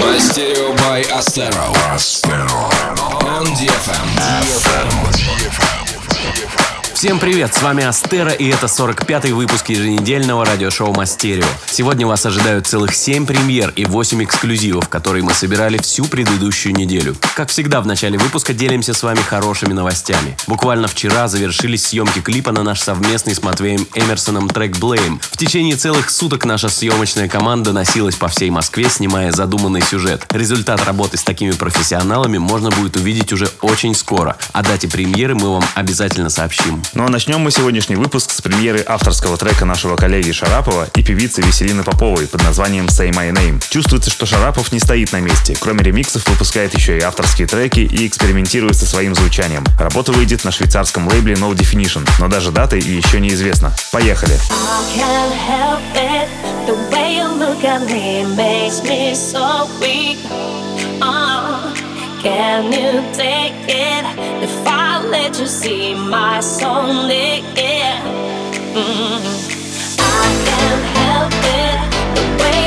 Мастерио by Astero. On DFM. DFM. Всем привет, с вами Астера и это 45-й выпуск еженедельного радиошоу Мастерио. Сегодня вас ожидают целых 7 премьер и 8 эксклюзивов, которые мы собирали всю предыдущую неделю. Как всегда, в начале выпуска делимся с вами хорошими новостями. Буквально вчера завершились съемки клипа на наш совместный с Матвеем Эмерсоном трек Blame. В течение целых суток наша съемочная команда носилась по всей Москве, снимая задуманный сюжет. Результат работы с такими профессионалами можно будет увидеть уже очень скоро. О дате премьеры мы вам обязательно сообщим. Ну а начнем мы сегодняшний выпуск с премьеры авторского трека нашего коллеги Шарапова и певицы Веселины Поповой под названием Say My Name. Чувствуется, что Шарапов не стоит на месте. Кроме ремиксов выпускает еще и авторские треки и экспериментирует со своим звучанием. Работа выйдет на швейцарском лейбле No Definition, но даже даты еще неизвестно. Поехали! Can you take it if I let you see my soul naked? Mm. I can't help it. The way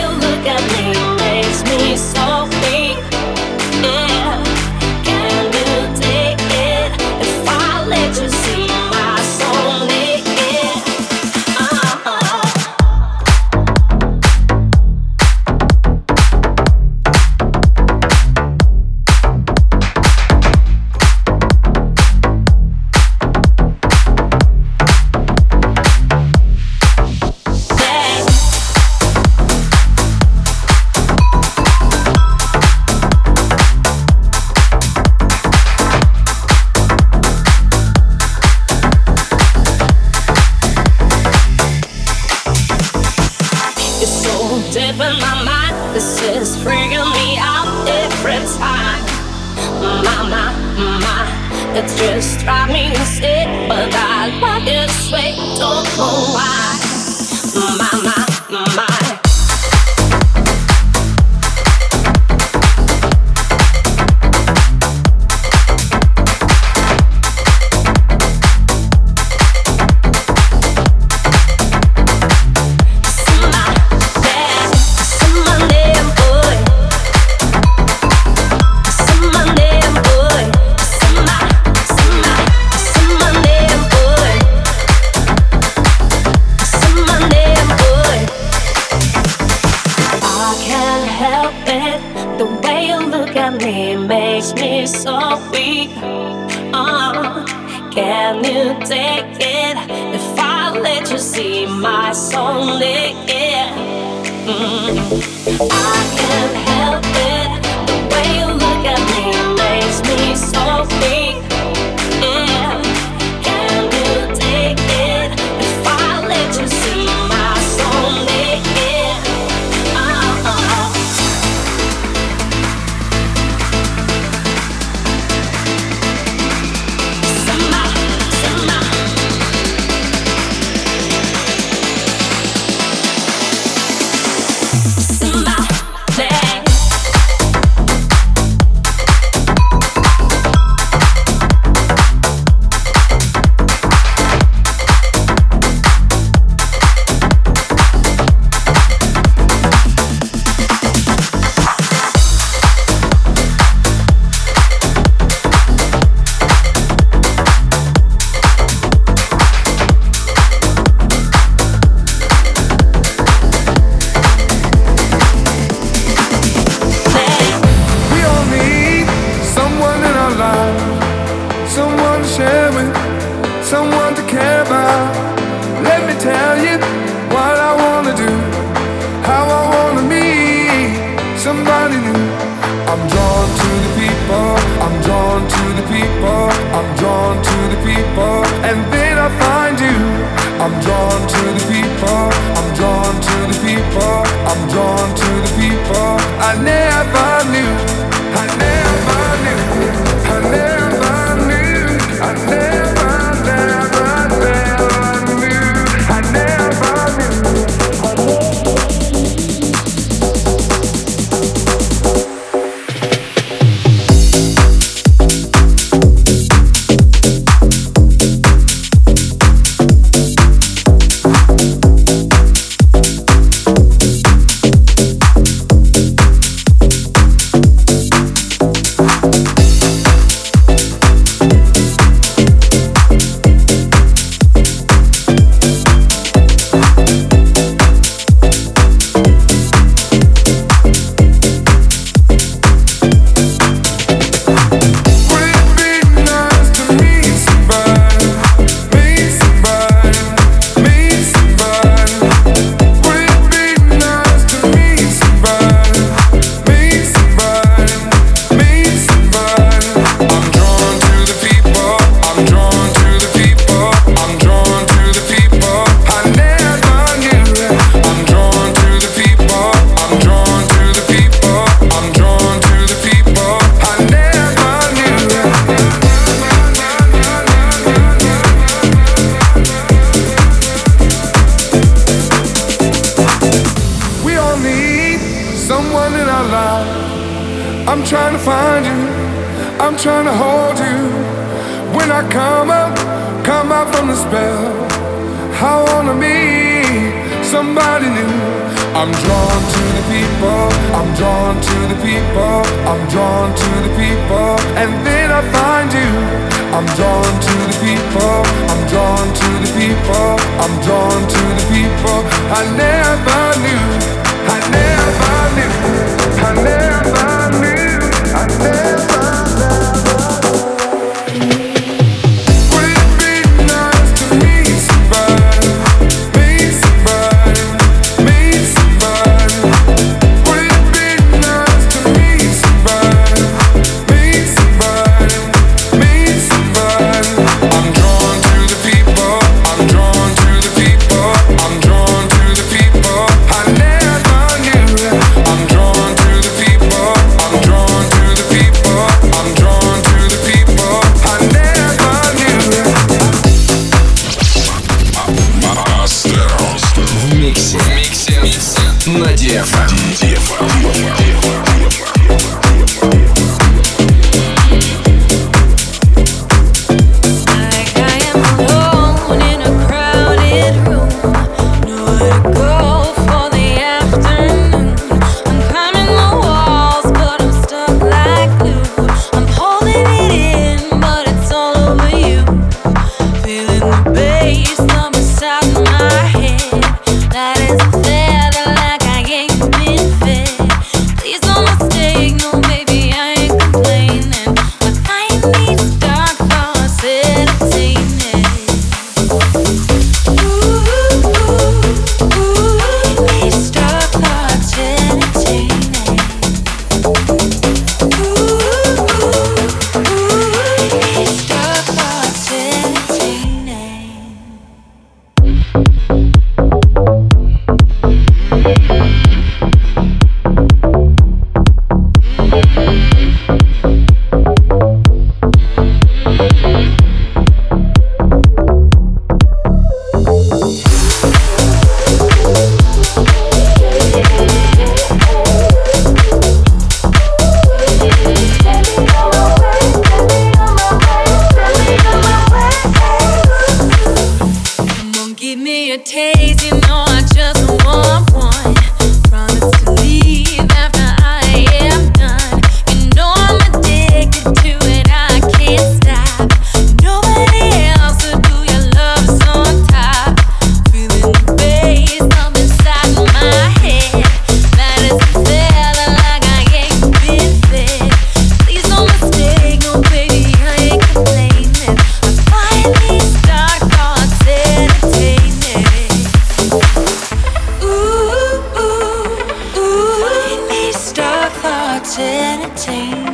entertaining.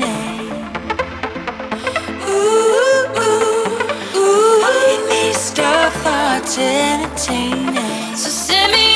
So send me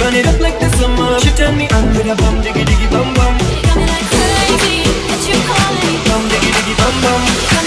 Burn it up like the summer. She turn me on with a bum diggy diggy bum bum. You got me like crazy, it's your calling. Bum diggy diggy bum bum.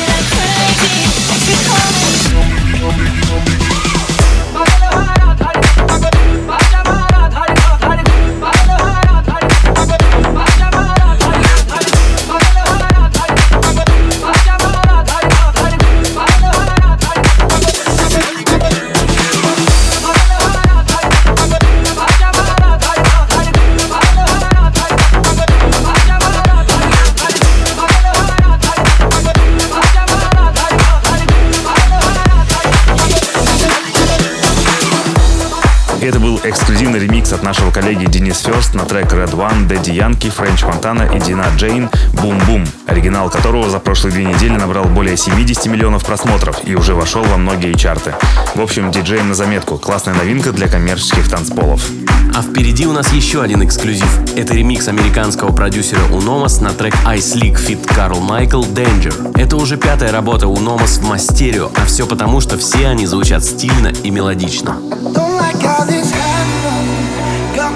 Коллеги Денис Ферст на трек Red One, Дэдди Янки, Френч Монтана и Дина Джейн «Бум Бум», оригинал которого за прошлые две недели набрал более 70 миллионов просмотров и уже вошел во многие чарты. В общем, диджеем на заметку. Классная новинка для коммерческих танцполов. А впереди у нас еще один эксклюзив. Это ремикс американского продюсера Уномас на трек Ice League Fit Карл Майкл Danger. Это уже пятая работа Уномас в мастерио, а все потому, что все они звучат стильно и мелодично. Don't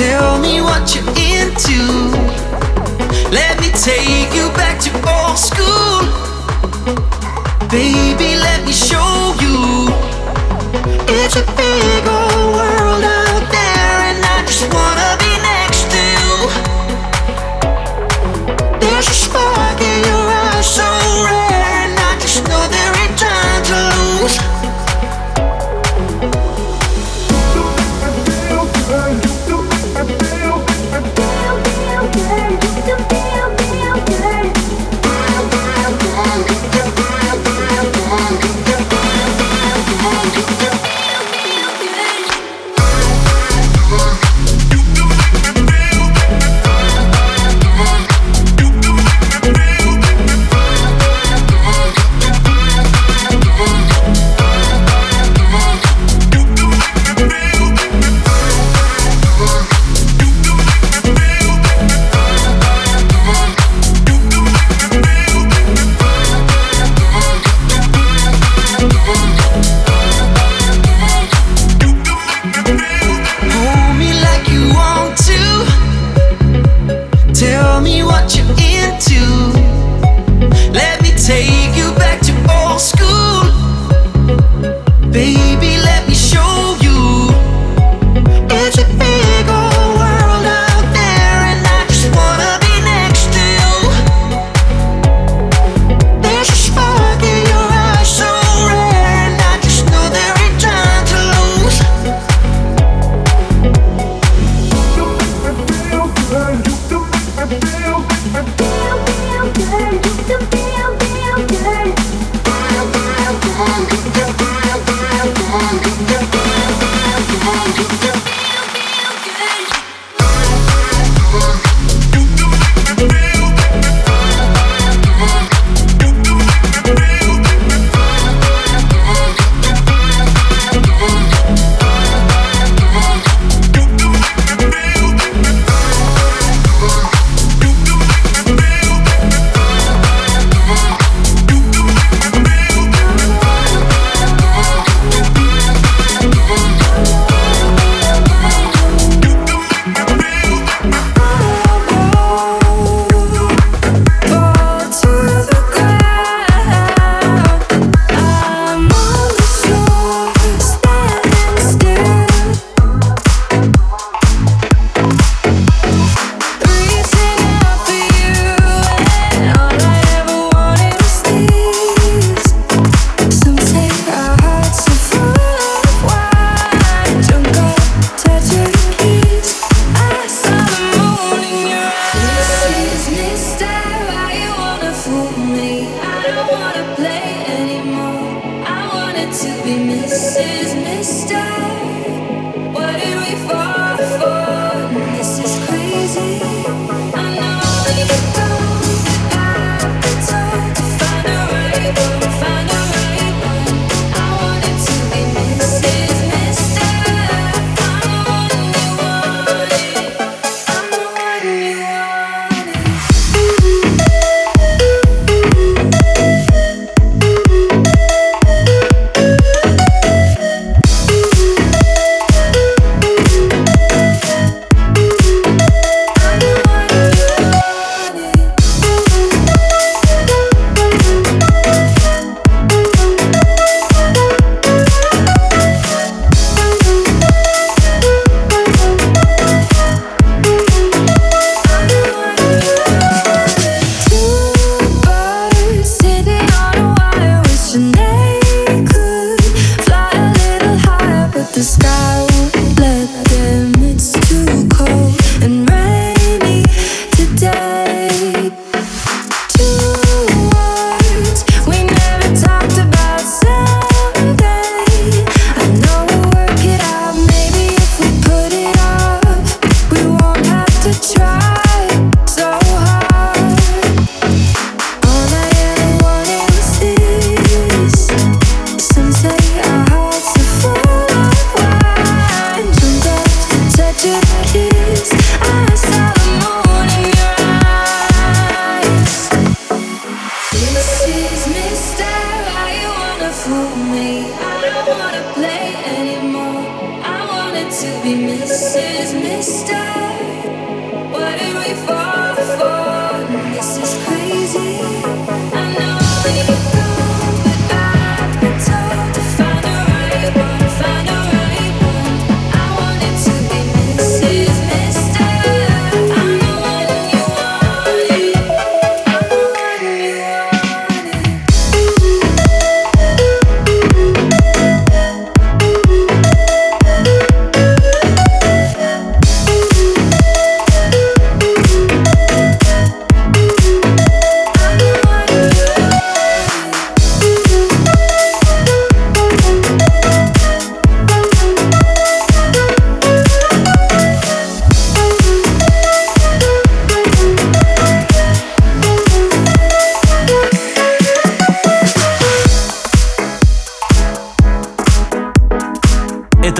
Tell me what you're into. Let me take you back to old school. Baby, let me show you. It's a big old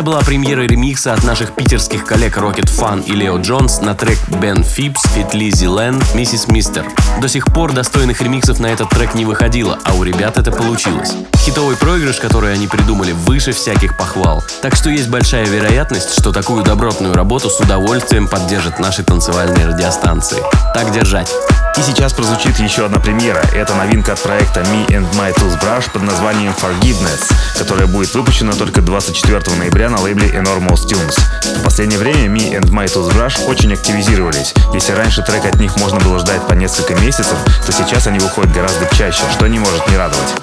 была премьера ремикса от наших питерских коллег Rocket Fun и Лео Джонс на трек Ben Фипс, Fit Lizzy Len, Mrs. Mister. До сих пор достойных ремиксов на этот трек не выходило, а у ребят это получилось. Хитовый проигрыш, который они придумали, выше всяких похвал. Так что есть большая вероятность, что такую добротную работу с удовольствием поддержат наши танцевальные радиостанции. Так держать. И сейчас прозвучит еще одна премьера. Это новинка от проекта Me and My Toothbrush под названием Forgiveness, которая будет выпущена только 24 ноября на лейбле Enormous Tunes. В последнее время Me and My Toothbrush очень активизировались. Если раньше трек от них можно было ждать по несколько месяцев, то сейчас они выходят гораздо чаще, что не может не радовать.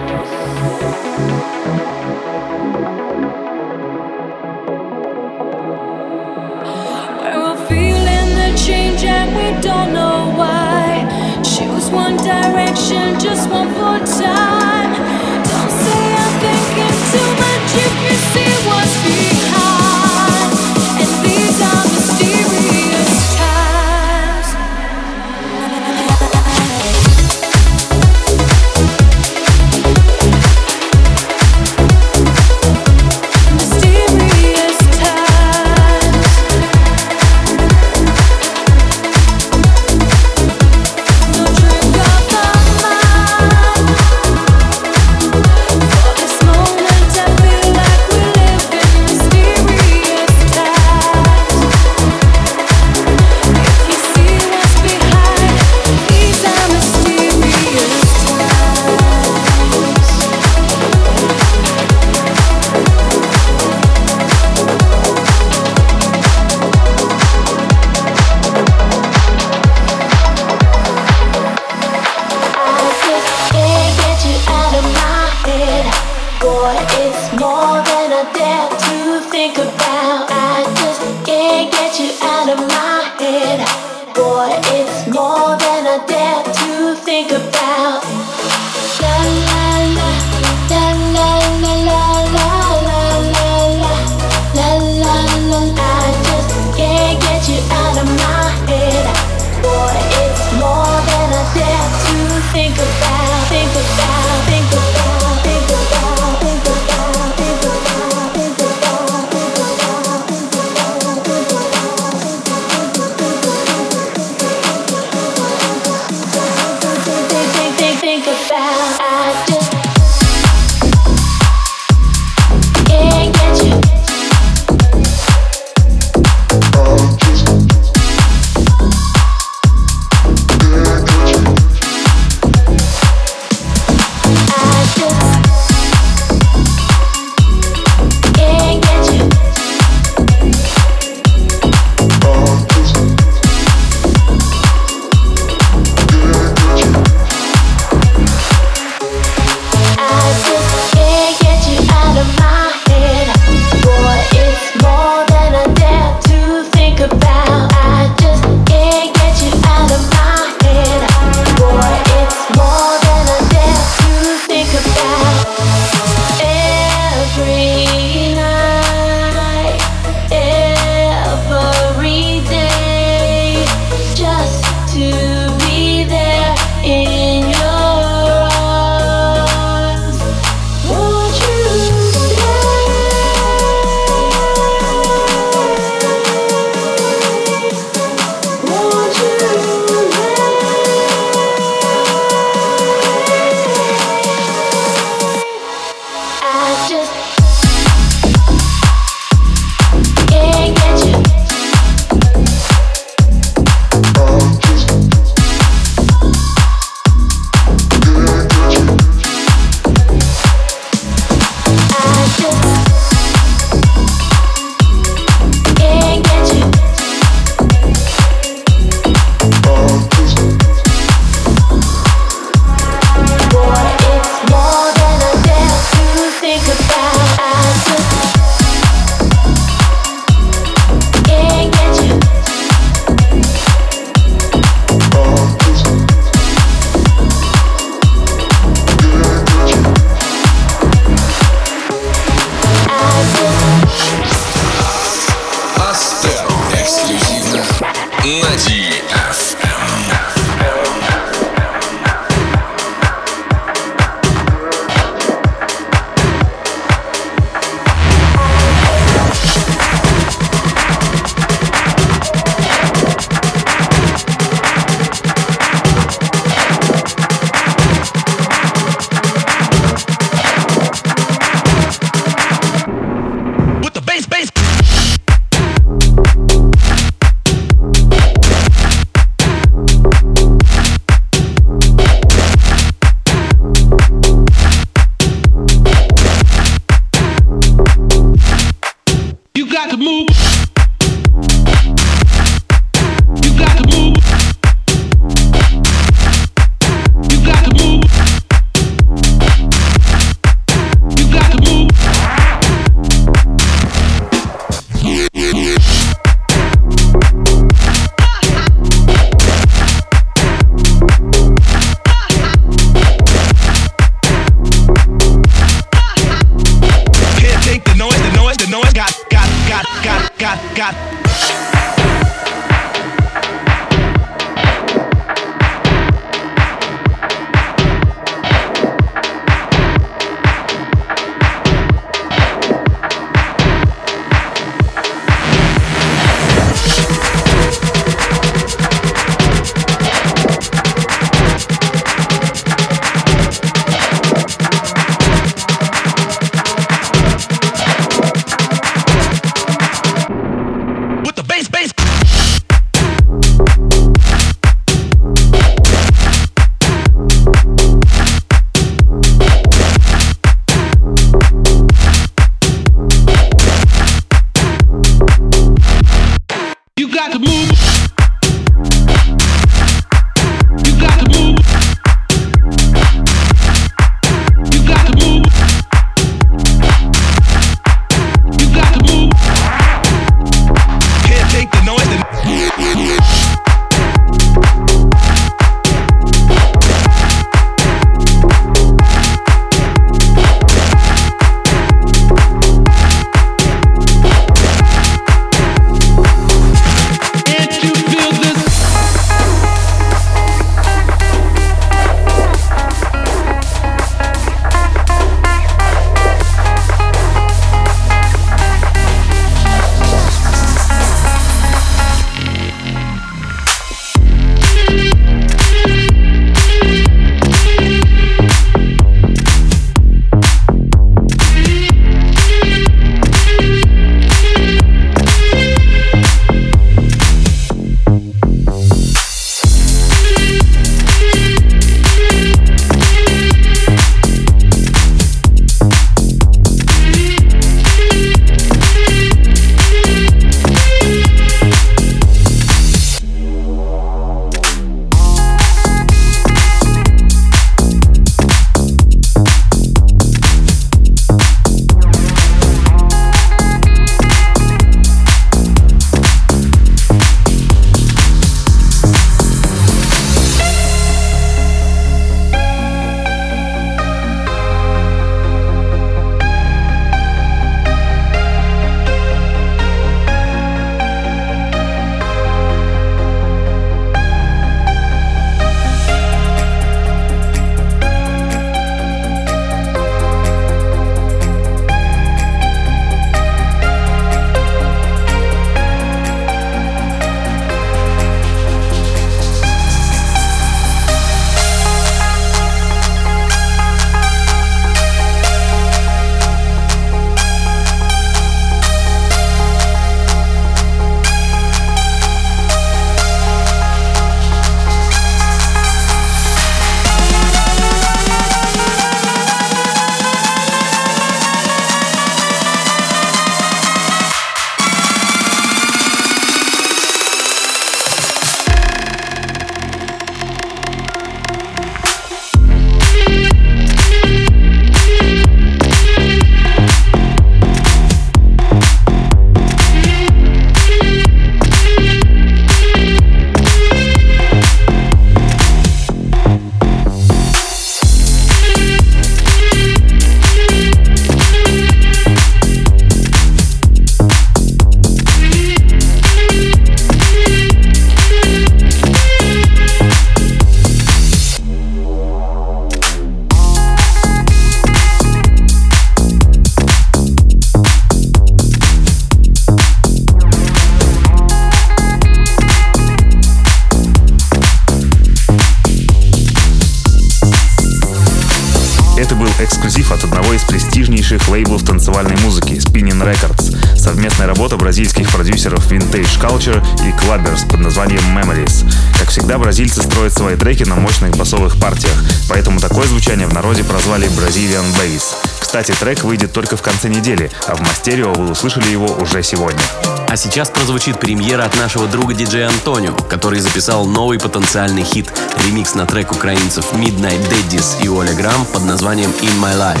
Culture и Clubbers под названием Memories. Как всегда, бразильцы строят свои треки на мощных басовых партиях, поэтому такое звучание в народе прозвали Brazilian Bass. Кстати, трек выйдет только в конце недели, а в Мастерио вы услышали его уже сегодня. А сейчас прозвучит премьера от нашего друга диджея Антонио, который записал новый потенциальный хит — ремикс на трек украинцев Midnight Daddies и Оля Грам под названием In My Life.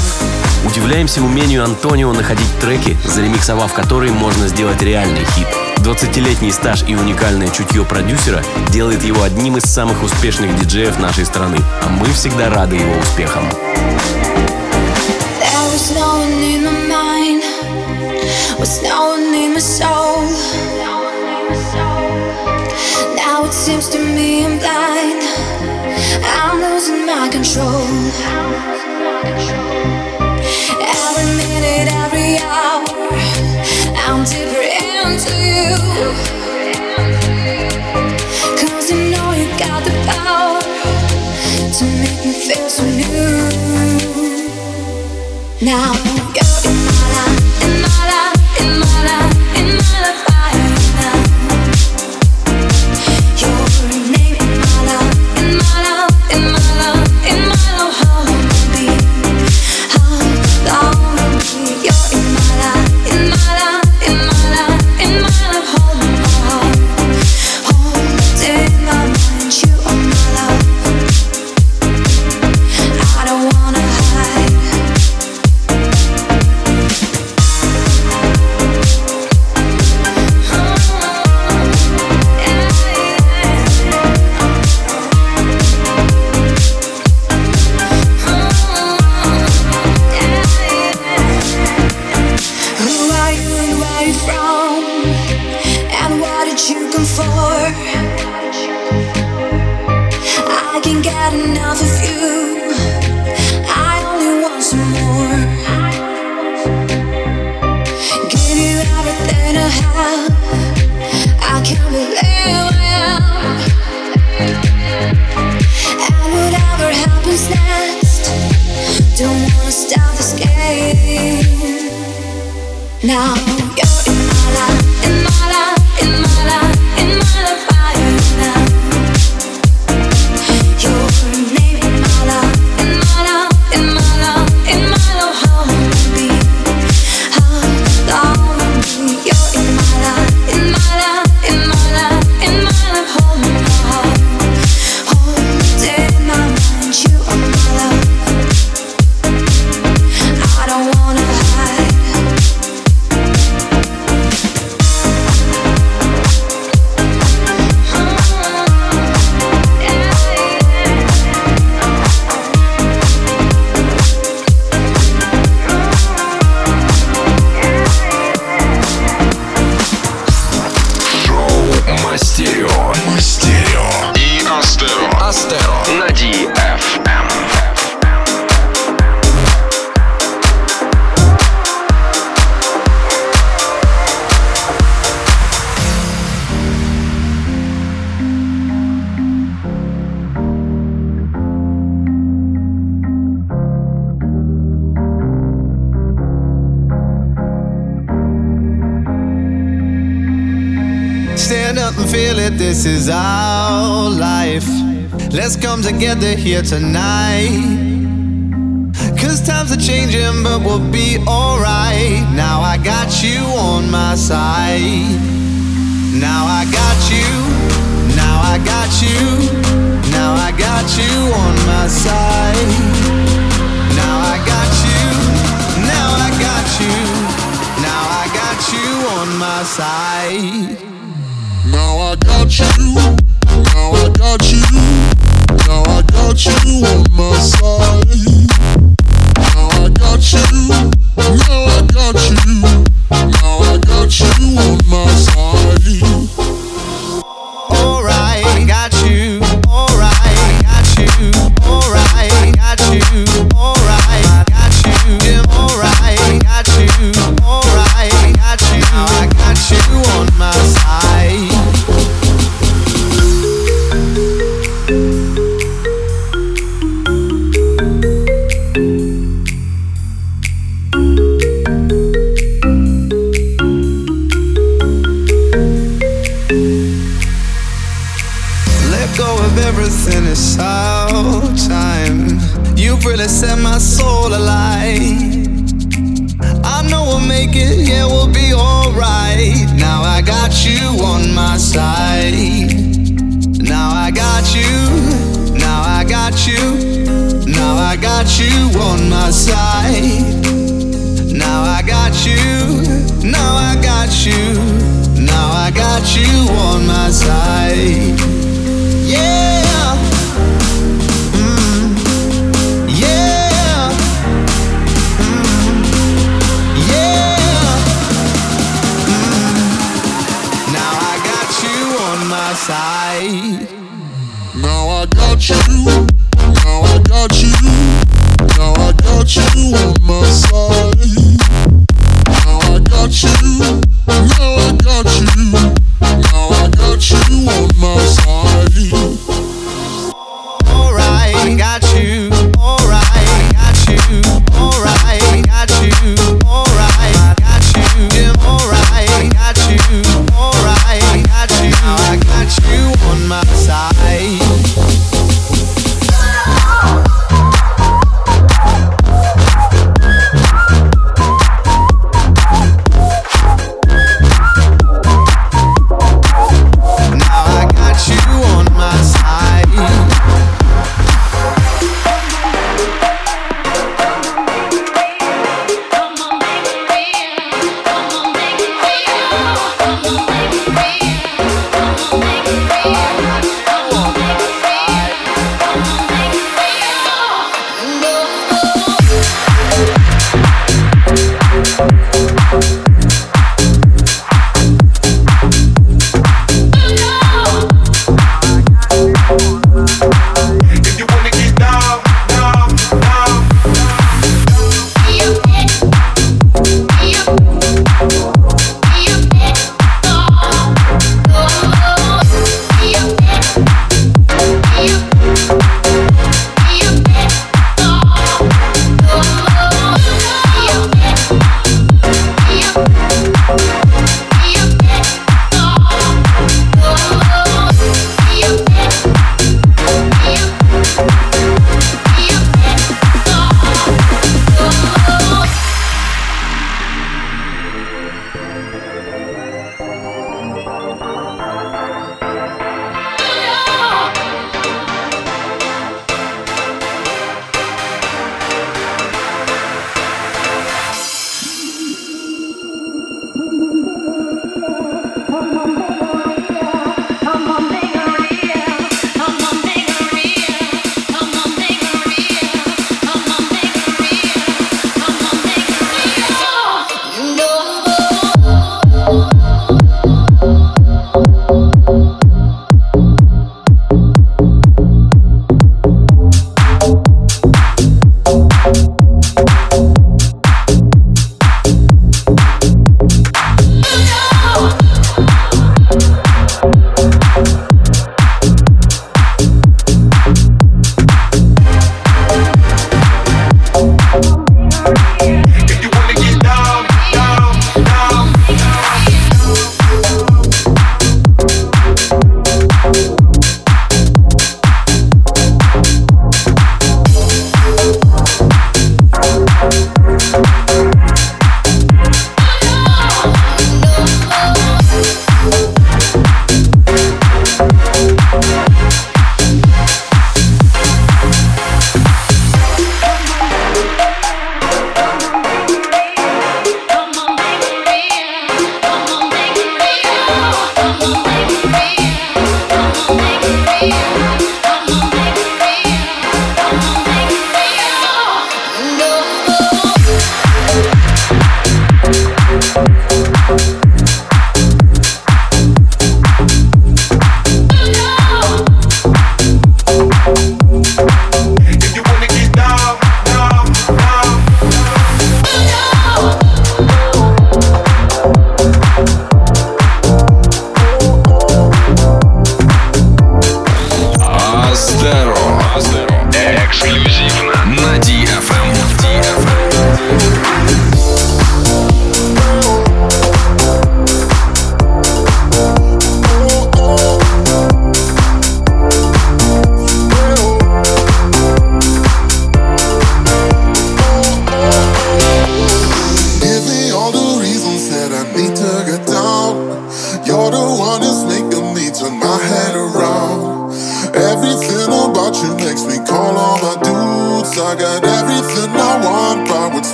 Удивляемся умению Антонио находить треки, заремиксовав которые можно сделать реальный хит. 20-летний стаж и уникальное чутье продюсера делает его одним из самых успешных диджеев нашей страны, а мы всегда рады его успехам. Every minute, every hour, Now you're in my life, in my life, in my 要。This is our life. Let's come together here tonight. Cause times are changing, but we'll be alright. Now I got you on my side. Now I got you. Now I got you. Now I got you on my side. Now I got you. Now I got you. Now I got you on my side. Now I got you, now I got you, now I got you on my side. Now I got you, now I got you, now I got you on my side. in my side. Now I got you, now I got you, now I got you on my side. Now I got you, now I got you, now I got you on my side. Yeah. side. Now I got you.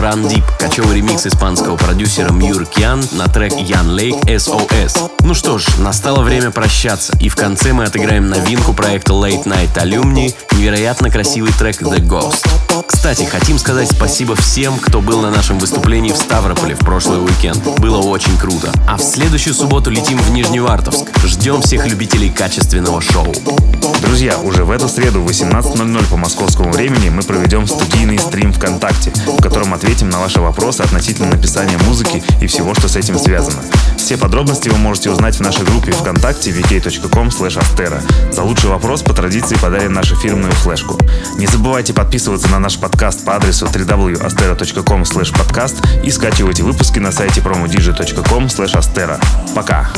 Лейбла Run Deep, кочевый ремикс испанского продюсера Мьюр Кьян на трек Ян Лейк SOS. Ну что ж, настало время прощаться, и в конце мы отыграем новинку проекта Late Night Alumni, невероятно красивый трек The Ghost. Кстати, хотим сказать спасибо всем, кто был на нашем выступлении в Ставрополе в прошлый уикенд. Было очень круто. А в следующую субботу летим в Нижневартовск. Ждем всех любителей качественного шоу. Друзья, уже в эту среду в 18.00 по московскому времени мы проведем студийный стрим ВКонтакте, в котором ответим на ваши вопросы относительно написания музыки и всего, что с этим связано. Все подробности вы можете узнать в нашей группе ВКонтакте vk.com astera. За лучший вопрос по традиции подарим нашу фирменную флешку. Не забывайте подписываться на наш подкаст по адресу www.astera.com podcast и скачивайте выпуски на сайте promodj.com astera. Пока!